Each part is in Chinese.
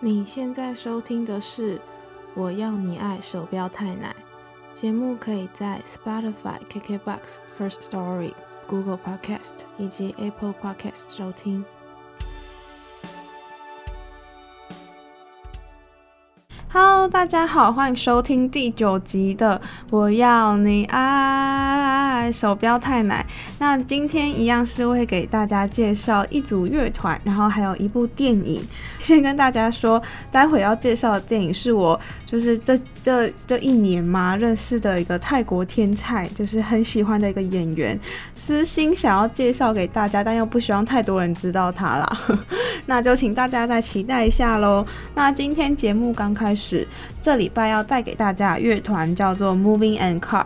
你现在收听的是《我要你爱》手表太奶节目，可以在 Spotify、KKBox、First Story、Google Podcast 以及 Apple Podcast 收听。大家好，欢迎收听第九集的《我要你爱》手标太奶。那今天一样是会给大家介绍一组乐团，然后还有一部电影。先跟大家说，待会要介绍的电影是我就是这这这一年嘛认识的一个泰国天菜，就是很喜欢的一个演员，私心想要介绍给大家，但又不希望太多人知道他啦。那就请大家再期待一下喽。那今天节目刚开始，这礼拜要带给大家乐团叫做 Moving and Cut。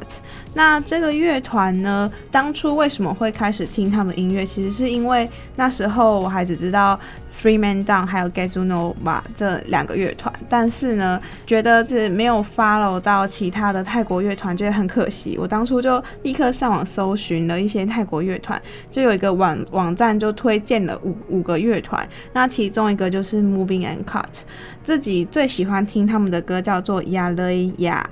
那这个乐团呢，当初为什么会开始听他们音乐？其实是因为那时候我还只知道 Three Man Down 还有 Getzu Nova 这两个乐团，但是呢，觉得这没有 follow 到其他的泰国乐团，觉得很可惜。我当初就立刻上网搜寻了一些泰国乐团，就有一个网网站就推荐了五五个乐团，那其中一个就是 Moving and Cut，自己最喜欢听他们的歌叫做 Ya Lay Ya。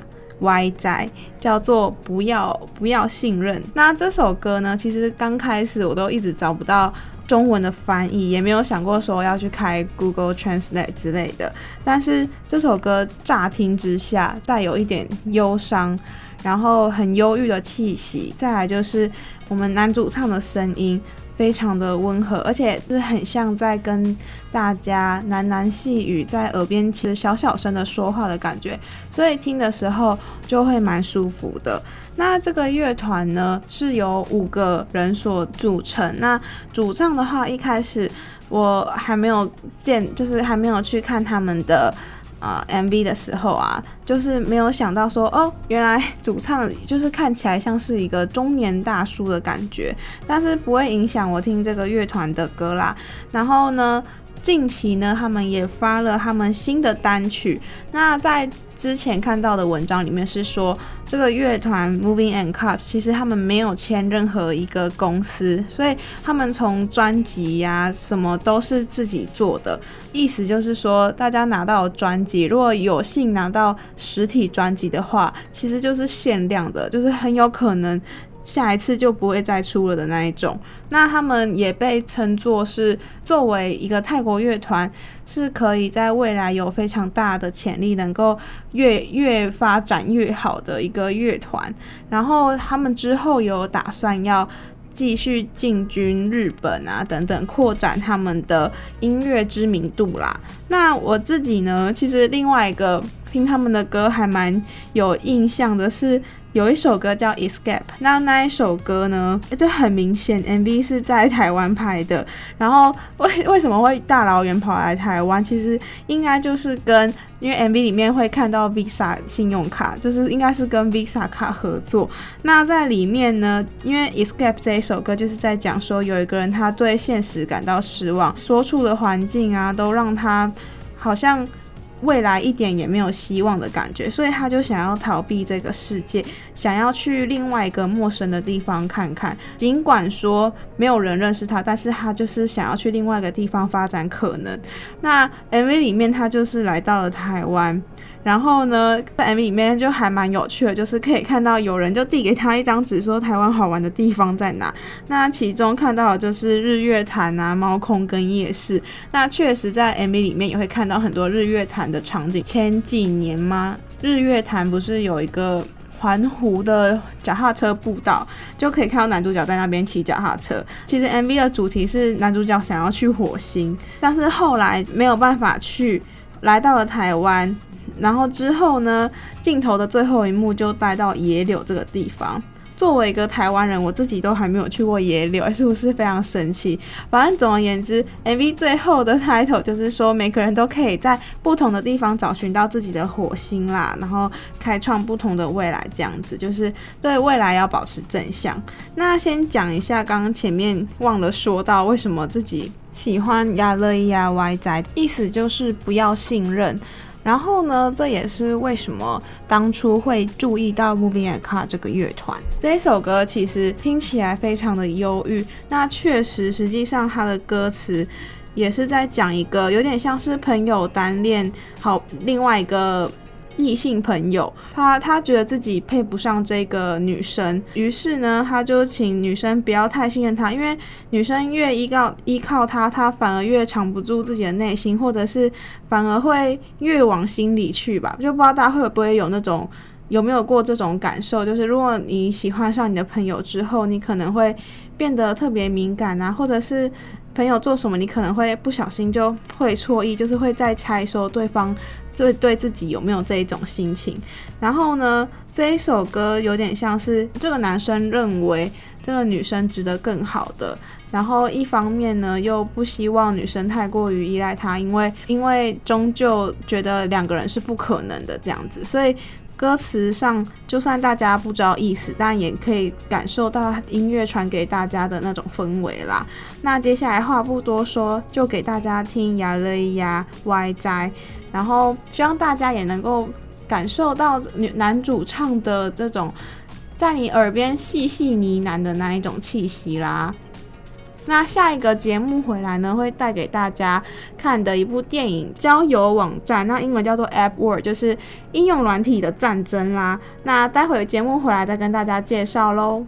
歪仔叫做不要不要信任。那这首歌呢，其实刚开始我都一直找不到中文的翻译，也没有想过说要去开 Google Translate 之类的。但是这首歌乍听之下带有一点忧伤，然后很忧郁的气息。再来就是我们男主唱的声音。非常的温和，而且是很像在跟大家喃喃细语，在耳边其实小小声的说话的感觉，所以听的时候就会蛮舒服的。那这个乐团呢，是由五个人所组成。那主唱的话，一开始我还没有见，就是还没有去看他们的。啊，MV 的时候啊，就是没有想到说，哦，原来主唱就是看起来像是一个中年大叔的感觉，但是不会影响我听这个乐团的歌啦。然后呢，近期呢，他们也发了他们新的单曲。那在之前看到的文章里面是说，这个乐团 Moving and Cut 其实他们没有签任何一个公司，所以他们从专辑呀什么都是自己做的。意思就是说，大家拿到专辑，如果有幸拿到实体专辑的话，其实就是限量的，就是很有可能。下一次就不会再出了的那一种。那他们也被称作是作为一个泰国乐团，是可以在未来有非常大的潜力，能够越越发展越好的一个乐团。然后他们之后有打算要继续进军日本啊等等，扩展他们的音乐知名度啦。那我自己呢，其实另外一个听他们的歌还蛮有印象的是。有一首歌叫《Escape》，那那一首歌呢，就很明显，MV 是在台湾拍的。然后为为什么会大老远跑来台湾？其实应该就是跟，因为 MV 里面会看到 Visa 信用卡，就是应该是跟 Visa 卡合作。那在里面呢，因为《Escape》这一首歌就是在讲说，有一个人他对现实感到失望，所处的环境啊，都让他好像。未来一点也没有希望的感觉，所以他就想要逃避这个世界，想要去另外一个陌生的地方看看。尽管说没有人认识他，但是他就是想要去另外一个地方发展可能。那 MV 里面他就是来到了台湾。然后呢，在 MV 里面就还蛮有趣的，就是可以看到有人就递给他一张纸，说台湾好玩的地方在哪。那其中看到的就是日月潭啊、猫空跟夜市。那确实在 MV 里面也会看到很多日月潭的场景。前几年吗？日月潭不是有一个环湖的脚踏车步道，就可以看到男主角在那边骑脚踏车。其实 MV 的主题是男主角想要去火星，但是后来没有办法去，来到了台湾。然后之后呢，镜头的最后一幕就带到野柳这个地方。作为一个台湾人，我自己都还没有去过野柳，是不是非常神奇？反正总而言之，MV 最后的 title 就是说，每个人都可以在不同的地方找寻到自己的火星啦，然后开创不同的未来，这样子就是对未来要保持正向。那先讲一下，刚刚前面忘了说到，为什么自己喜欢 Ya Lay Ya 歪仔，意思就是不要信任。然后呢，这也是为什么当初会注意到 Moving a Car 这个乐团。这一首歌其实听起来非常的忧郁，那确实，实际上它的歌词也是在讲一个有点像是朋友单恋，好，另外一个。异性朋友，他他觉得自己配不上这个女生，于是呢，他就请女生不要太信任他，因为女生越依靠依靠他，他反而越藏不住自己的内心，或者是反而会越往心里去吧。就不知道大家会不会有那种有没有过这种感受，就是如果你喜欢上你的朋友之后，你可能会变得特别敏感啊，或者是朋友做什么，你可能会不小心就会错意，就是会在猜说对方。这，对自己有没有这一种心情？然后呢，这一首歌有点像是这个男生认为这个女生值得更好的，然后一方面呢又不希望女生太过于依赖他，因为因为终究觉得两个人是不可能的这样子，所以歌词上就算大家不知道意思，但也可以感受到音乐传给大家的那种氛围啦。那接下来话不多说，就给大家听呀嘞呀歪哉。然后希望大家也能够感受到女男主唱的这种在你耳边细细呢喃的那一种气息啦。那下一个节目回来呢，会带给大家看的一部电影《交友网站》，那英文叫做 App War，就是应用软体的战争啦。那待会节目回来再跟大家介绍喽。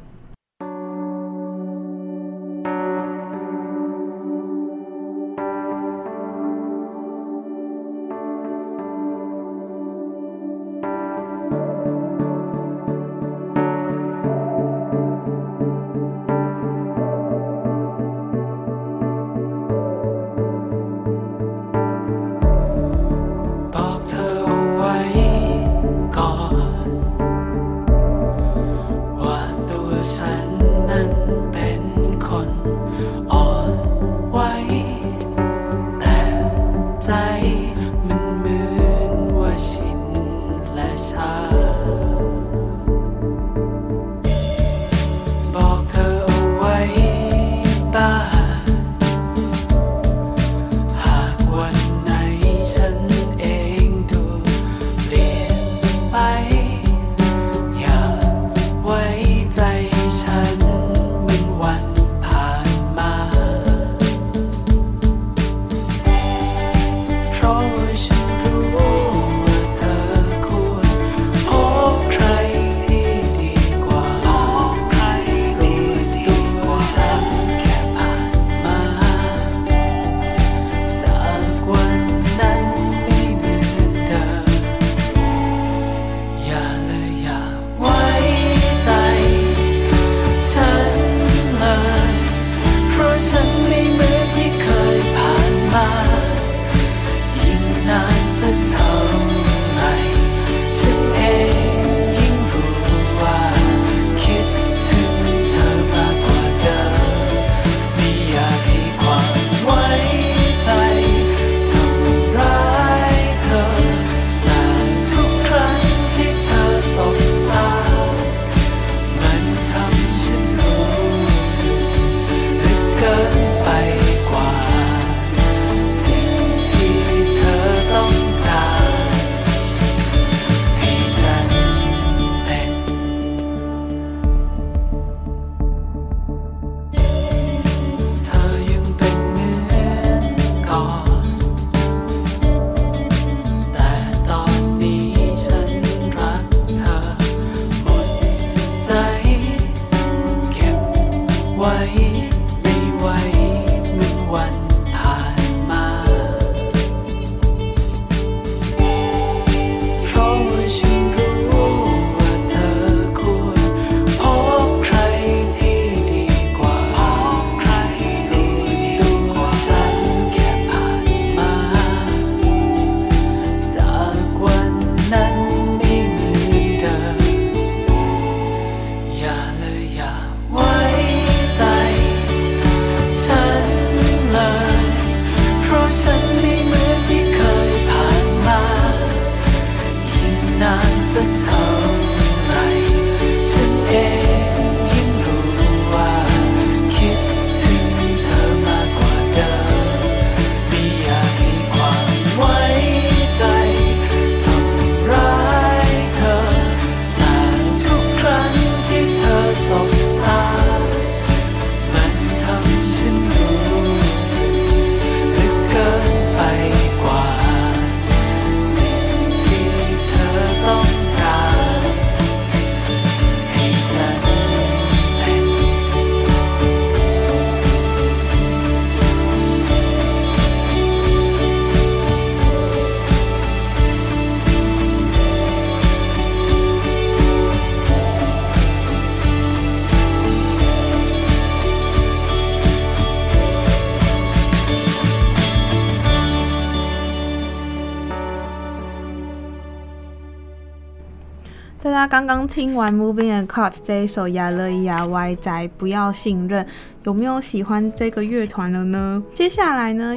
刚听完《Moving and Cut》这一首亚乐伊亚歪仔，不要信任，有没有喜欢这个乐团了呢？接下来呢，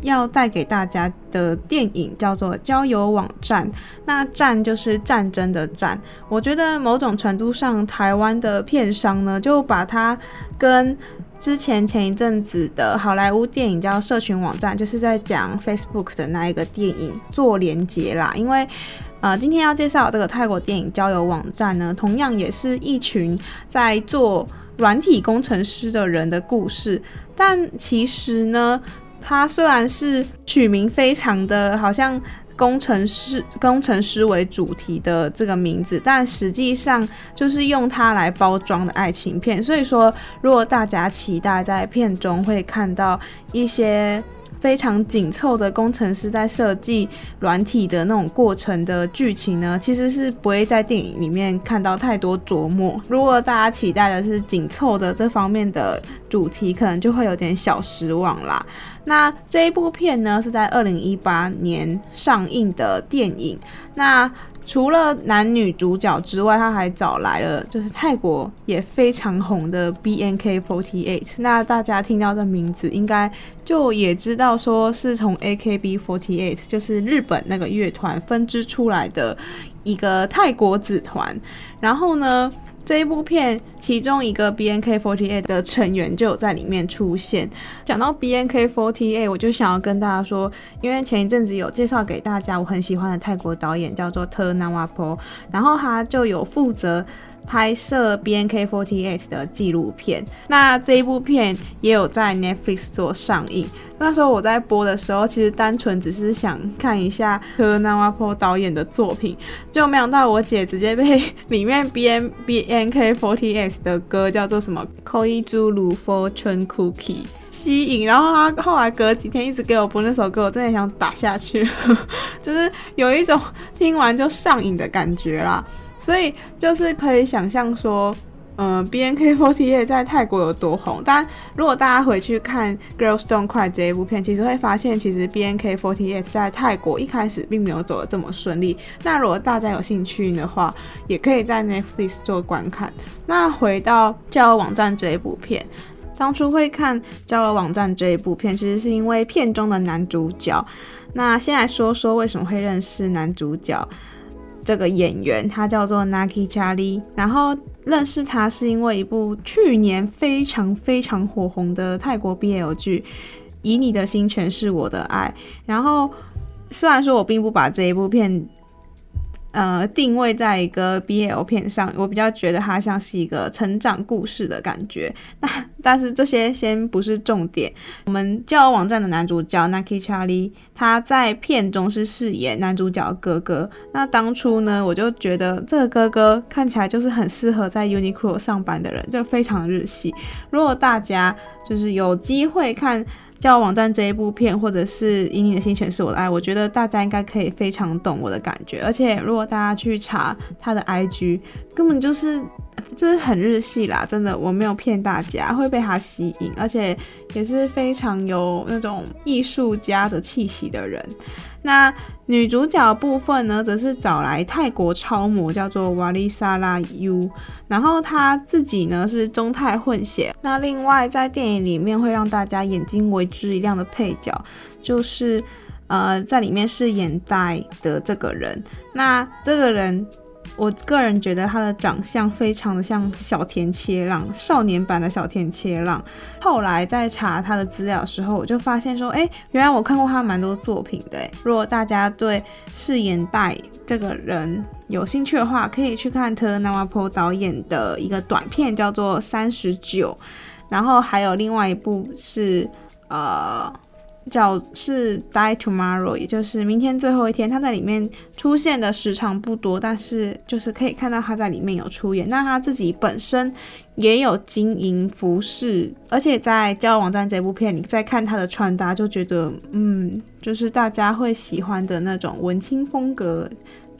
要带给大家的电影叫做《交友网站》，那“战”就是战争的“战”。我觉得某种程度上，台湾的片商呢，就把它跟之前前一阵子的好莱坞电影叫《社群网站》，就是在讲 Facebook 的那一个电影做连结啦，因为。呃，今天要介绍这个泰国电影《交友网站》呢，同样也是一群在做软体工程师的人的故事。但其实呢，它虽然是取名非常的好像工程师、工程师为主题的这个名字，但实际上就是用它来包装的爱情片。所以说，如果大家期待在片中会看到一些。非常紧凑的工程师在设计软体的那种过程的剧情呢，其实是不会在电影里面看到太多琢磨。如果大家期待的是紧凑的这方面的主题，可能就会有点小失望啦。那这一部片呢，是在二零一八年上映的电影。那除了男女主角之外，他还找来了就是泰国也非常红的 B N K Forty Eight。那大家听到这名字，应该就也知道说是从 A K B Forty Eight，就是日本那个乐团分支出来的一个泰国子团。然后呢，这一部片，其中一个 B N K Forty Eight 的成员就有在里面出现。讲到 B N K Forty Eight，我就想要跟大家说，因为前一阵子有介绍给大家我很喜欢的泰国导演叫做特纳瓦坡，然后他就有负责。拍摄 bnk forty s 的纪录片，那这一部片也有在 Netflix 做上映。那时候我在播的时候，其实单纯只是想看一下柯南瓦坡导演的作品，就没想到我姐直接被 里面 bnbnk forty s 的歌叫做什么 Koizuru Fortune Cookie 吸引，然后他后来隔几天一直给我播那首歌，我真的想打下去，就是有一种听完就上瘾的感觉啦。所以就是可以想象说，嗯、，B N K Forty Eight 在泰国有多红。但如果大家回去看《Girls Don't Cry》这一部片，其实会发现，其实 B N K Forty Eight 在泰国一开始并没有走得这么顺利。那如果大家有兴趣的话，也可以在 Netflix 做观看。那回到《交友网站》这一部片，当初会看《交友网站》这一部片，其实是因为片中的男主角。那先来说说为什么会认识男主角。这个演员他叫做 Naki Charlie，然后认识他是因为一部去年非常非常火红的泰国 BL 剧《以你的心诠释我的爱》。然后虽然说我并不把这一部片。呃，定位在一个 BL 片上，我比较觉得它像是一个成长故事的感觉。那但是这些先不是重点。我们交友网站的男主角 Naki Charlie，他在片中是饰演男主角哥哥。那当初呢，我就觉得这个哥哥看起来就是很适合在 Uniqlo 上班的人，就非常日系。如果大家就是有机会看。交友网站这一部片，或者是以你的心诠释我的爱，我觉得大家应该可以非常懂我的感觉。而且如果大家去查他的 IG，根本就是就是很日系啦，真的，我没有骗大家，会被他吸引，而且也是非常有那种艺术家的气息的人。那女主角部分呢，则是找来泰国超模，叫做瓦丽莎拉 U，然后她自己呢是中泰混血。那另外在电影里面会让大家眼睛为之一亮的配角，就是呃在里面饰演戴的这个人。那这个人。我个人觉得他的长相非常的像小田切让，少年版的小田切让。后来在查他的资料的时候，我就发现说，哎，原来我看过他蛮多作品的。如果大家对饰演戴这个人有兴趣的话，可以去看特纳瓦坡导演的一个短片，叫做《三十九》，然后还有另外一部是呃。叫是 Die Tomorrow，也就是明天最后一天。他在里面出现的时长不多，但是就是可以看到他在里面有出演。那他自己本身也有经营服饰，而且在交友网站这部片，你再看他的穿搭，就觉得嗯，就是大家会喜欢的那种文青风格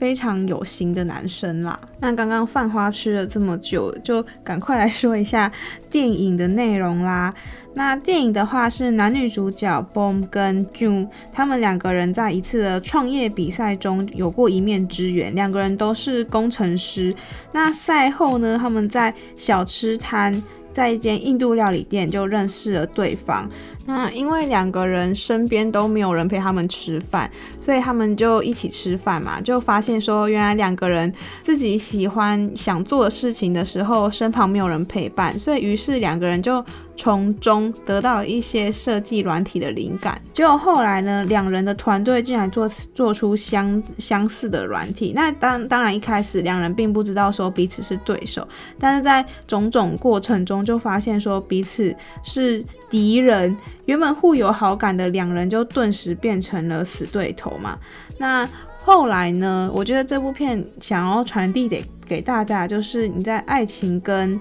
非常有型的男生啦。那刚刚饭花吃了这么久，就赶快来说一下电影的内容啦。那电影的话是男女主角 Bom 跟 June，他们两个人在一次的创业比赛中有过一面之缘，两个人都是工程师。那赛后呢，他们在小吃摊，在一间印度料理店就认识了对方。那因为两个人身边都没有人陪他们吃饭，所以他们就一起吃饭嘛，就发现说原来两个人自己喜欢想做的事情的时候，身旁没有人陪伴，所以于是两个人就从中得到了一些设计软体的灵感。结果后来呢，两人的团队竟然做做出相相似的软体。那当当然一开始两人并不知道说彼此是对手，但是在种种过程中就发现说彼此是敌人。原本互有好感的两人，就顿时变成了死对头嘛。那后来呢？我觉得这部片想要传递给给大家，就是你在爱情跟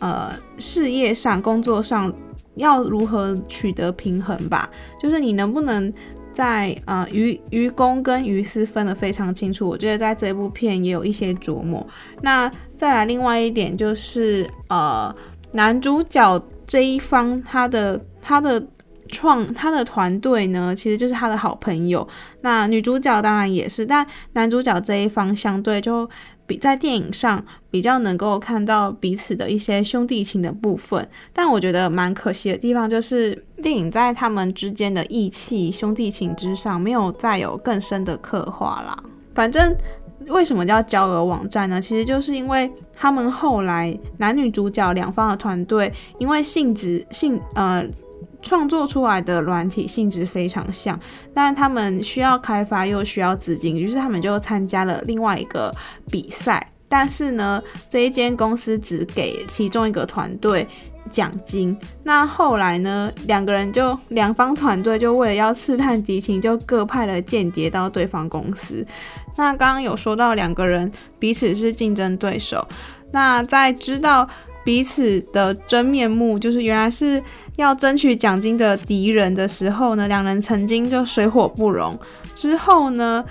呃事业上、工作上要如何取得平衡吧。就是你能不能在呃于于公跟于私分得非常清楚。我觉得在这部片也有一些琢磨。那再来另外一点就是呃男主角这一方他的他的。创他的团队呢，其实就是他的好朋友。那女主角当然也是，但男主角这一方相对就比在电影上比较能够看到彼此的一些兄弟情的部分。但我觉得蛮可惜的地方就是，电影在他们之间的义气、兄弟情之上，没有再有更深的刻画啦。反正为什么叫交友网站呢？其实就是因为他们后来男女主角两方的团队，因为性质性呃。创作出来的软体性质非常像，但他们需要开发又需要资金，于是他们就参加了另外一个比赛。但是呢，这一间公司只给其中一个团队奖金。那后来呢，两个人就两方团队就为了要刺探敌情，就各派了间谍到对方公司。那刚刚有说到两个人彼此是竞争对手，那在知道彼此的真面目，就是原来是。要争取奖金的敌人的时候呢，两人曾经就水火不容。之后呢，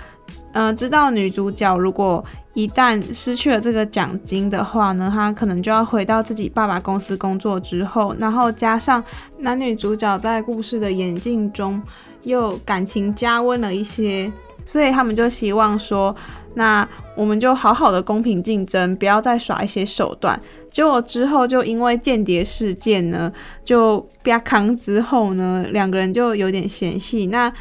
呃，知道女主角如果一旦失去了这个奖金的话呢，她可能就要回到自己爸爸公司工作之后，然后加上男女主角在故事的演进中又感情加温了一些，所以他们就希望说，那我们就好好的公平竞争，不要再耍一些手段。结果之后就因为间谍事件呢，就啪康之后呢，两个人就有点嫌隙。那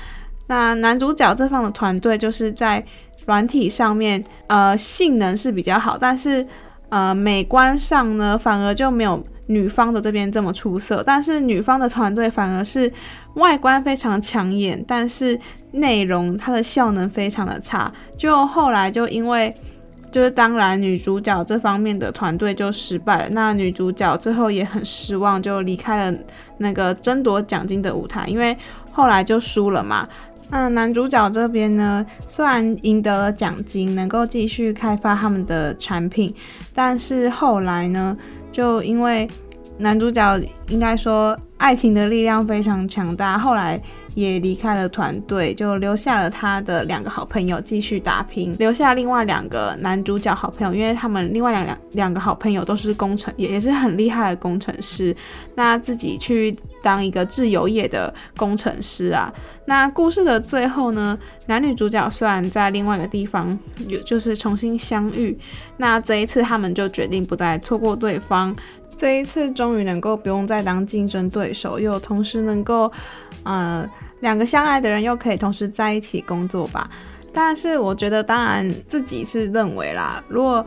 那男主角这方的团队就是在软体上面，呃，性能是比较好，但是呃，美观上呢，反而就没有女方的这边这么出色。但是女方的团队反而是外观非常抢眼，但是内容它的效能非常的差。就后来就因为。就是当然，女主角这方面的团队就失败了。那女主角最后也很失望，就离开了那个争夺奖金的舞台，因为后来就输了嘛。那男主角这边呢，虽然赢得了奖金，能够继续开发他们的产品，但是后来呢，就因为男主角应该说爱情的力量非常强大，后来。也离开了团队，就留下了他的两个好朋友继续打拼，留下另外两个男主角好朋友，因为他们另外两两两个好朋友都是工程，也也是很厉害的工程师，那自己去当一个自由业的工程师啊。那故事的最后呢，男女主角虽然在另外一个地方有就是重新相遇，那这一次他们就决定不再错过对方。这一次终于能够不用再当竞争对手，又同时能够，呃，两个相爱的人又可以同时在一起工作吧。但是我觉得，当然自己是认为啦，如果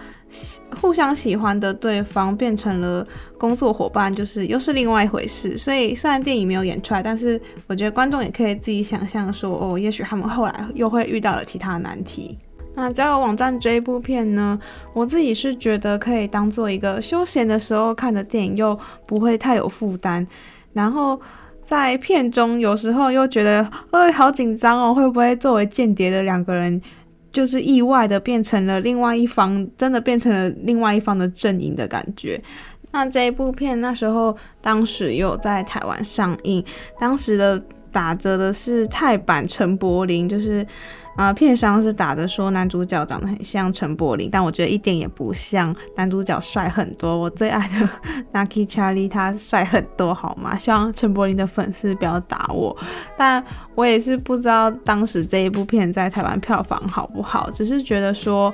互相喜欢的对方变成了工作伙伴，就是又是另外一回事。所以虽然电影没有演出来，但是我觉得观众也可以自己想象说，哦，也许他们后来又会遇到了其他难题。那交友网站这一部片呢，我自己是觉得可以当做一个休闲的时候看的电影，又不会太有负担。然后在片中有时候又觉得，哎，好紧张哦，会不会作为间谍的两个人，就是意外的变成了另外一方，真的变成了另外一方的阵营的感觉。那这一部片那时候当时有在台湾上映，当时的。打折的是泰版陈柏霖，就是。啊、片商是打着说男主角长得很像陈柏霖，但我觉得一点也不像，男主角帅很多。我最爱的 Nucky Charlie 他帅很多，好吗？希望陈柏霖的粉丝不要打我，但我也是不知道当时这一部片在台湾票房好不好，只是觉得说，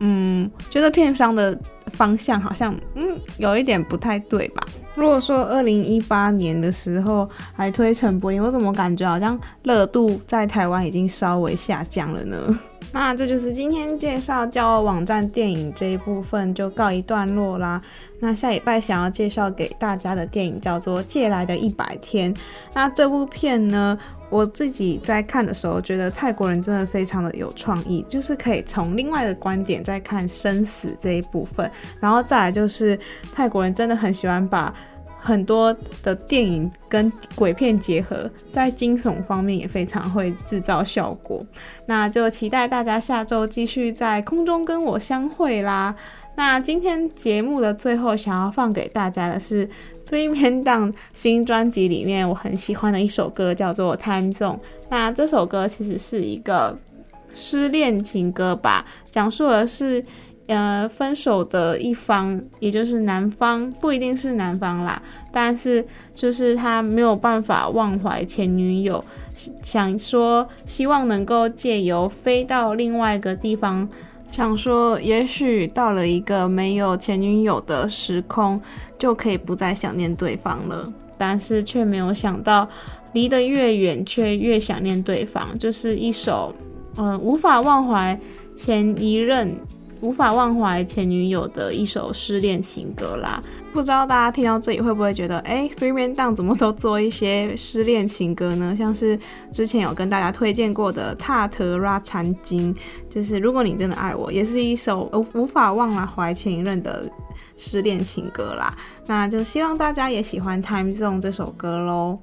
嗯，觉得片商的方向好像，嗯，有一点不太对吧。如果说二零一八年的时候还推陈柏霖，我怎么感觉好像热度在台湾已经稍微下降了呢？那这就是今天介绍交友网站电影这一部分就告一段落啦。那下礼拜想要介绍给大家的电影叫做《借来的一百天》。那这部片呢，我自己在看的时候觉得泰国人真的非常的有创意，就是可以从另外的观点再看生死这一部分，然后再来就是泰国人真的很喜欢把。很多的电影跟鬼片结合，在惊悚方面也非常会制造效果。那就期待大家下周继续在空中跟我相会啦。那今天节目的最后，想要放给大家的是 Three Man Down 新专辑里面我很喜欢的一首歌，叫做《Time Zone》。那这首歌其实是一个失恋情歌吧，讲述的是。呃，分手的一方，也就是男方，不一定是男方啦，但是就是他没有办法忘怀前女友，想说希望能够借由飞到另外一个地方，想说也许到了一个没有前女友的时空，就可以不再想念对方了，但是却没有想到离得越远，却越想念对方，就是一首嗯、呃、无法忘怀前一任。无法忘怀前女友的一首失恋情歌啦，不知道大家听到这里会不会觉得，哎，Three Man Down 怎么都做一些失恋情歌呢？像是之前有跟大家推荐过的《踏特拉长经》，就是如果你真的爱我，也是一首无法忘怀前一任的失恋情歌啦。那就希望大家也喜欢《Time Zone》这首歌喽。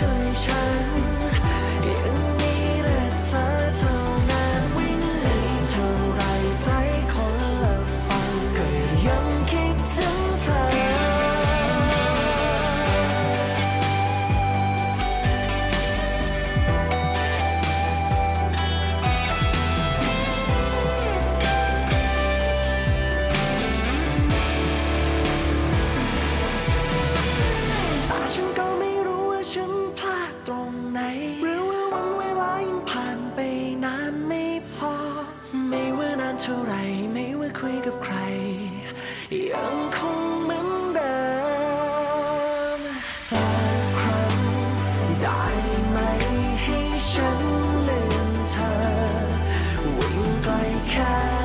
这一生开。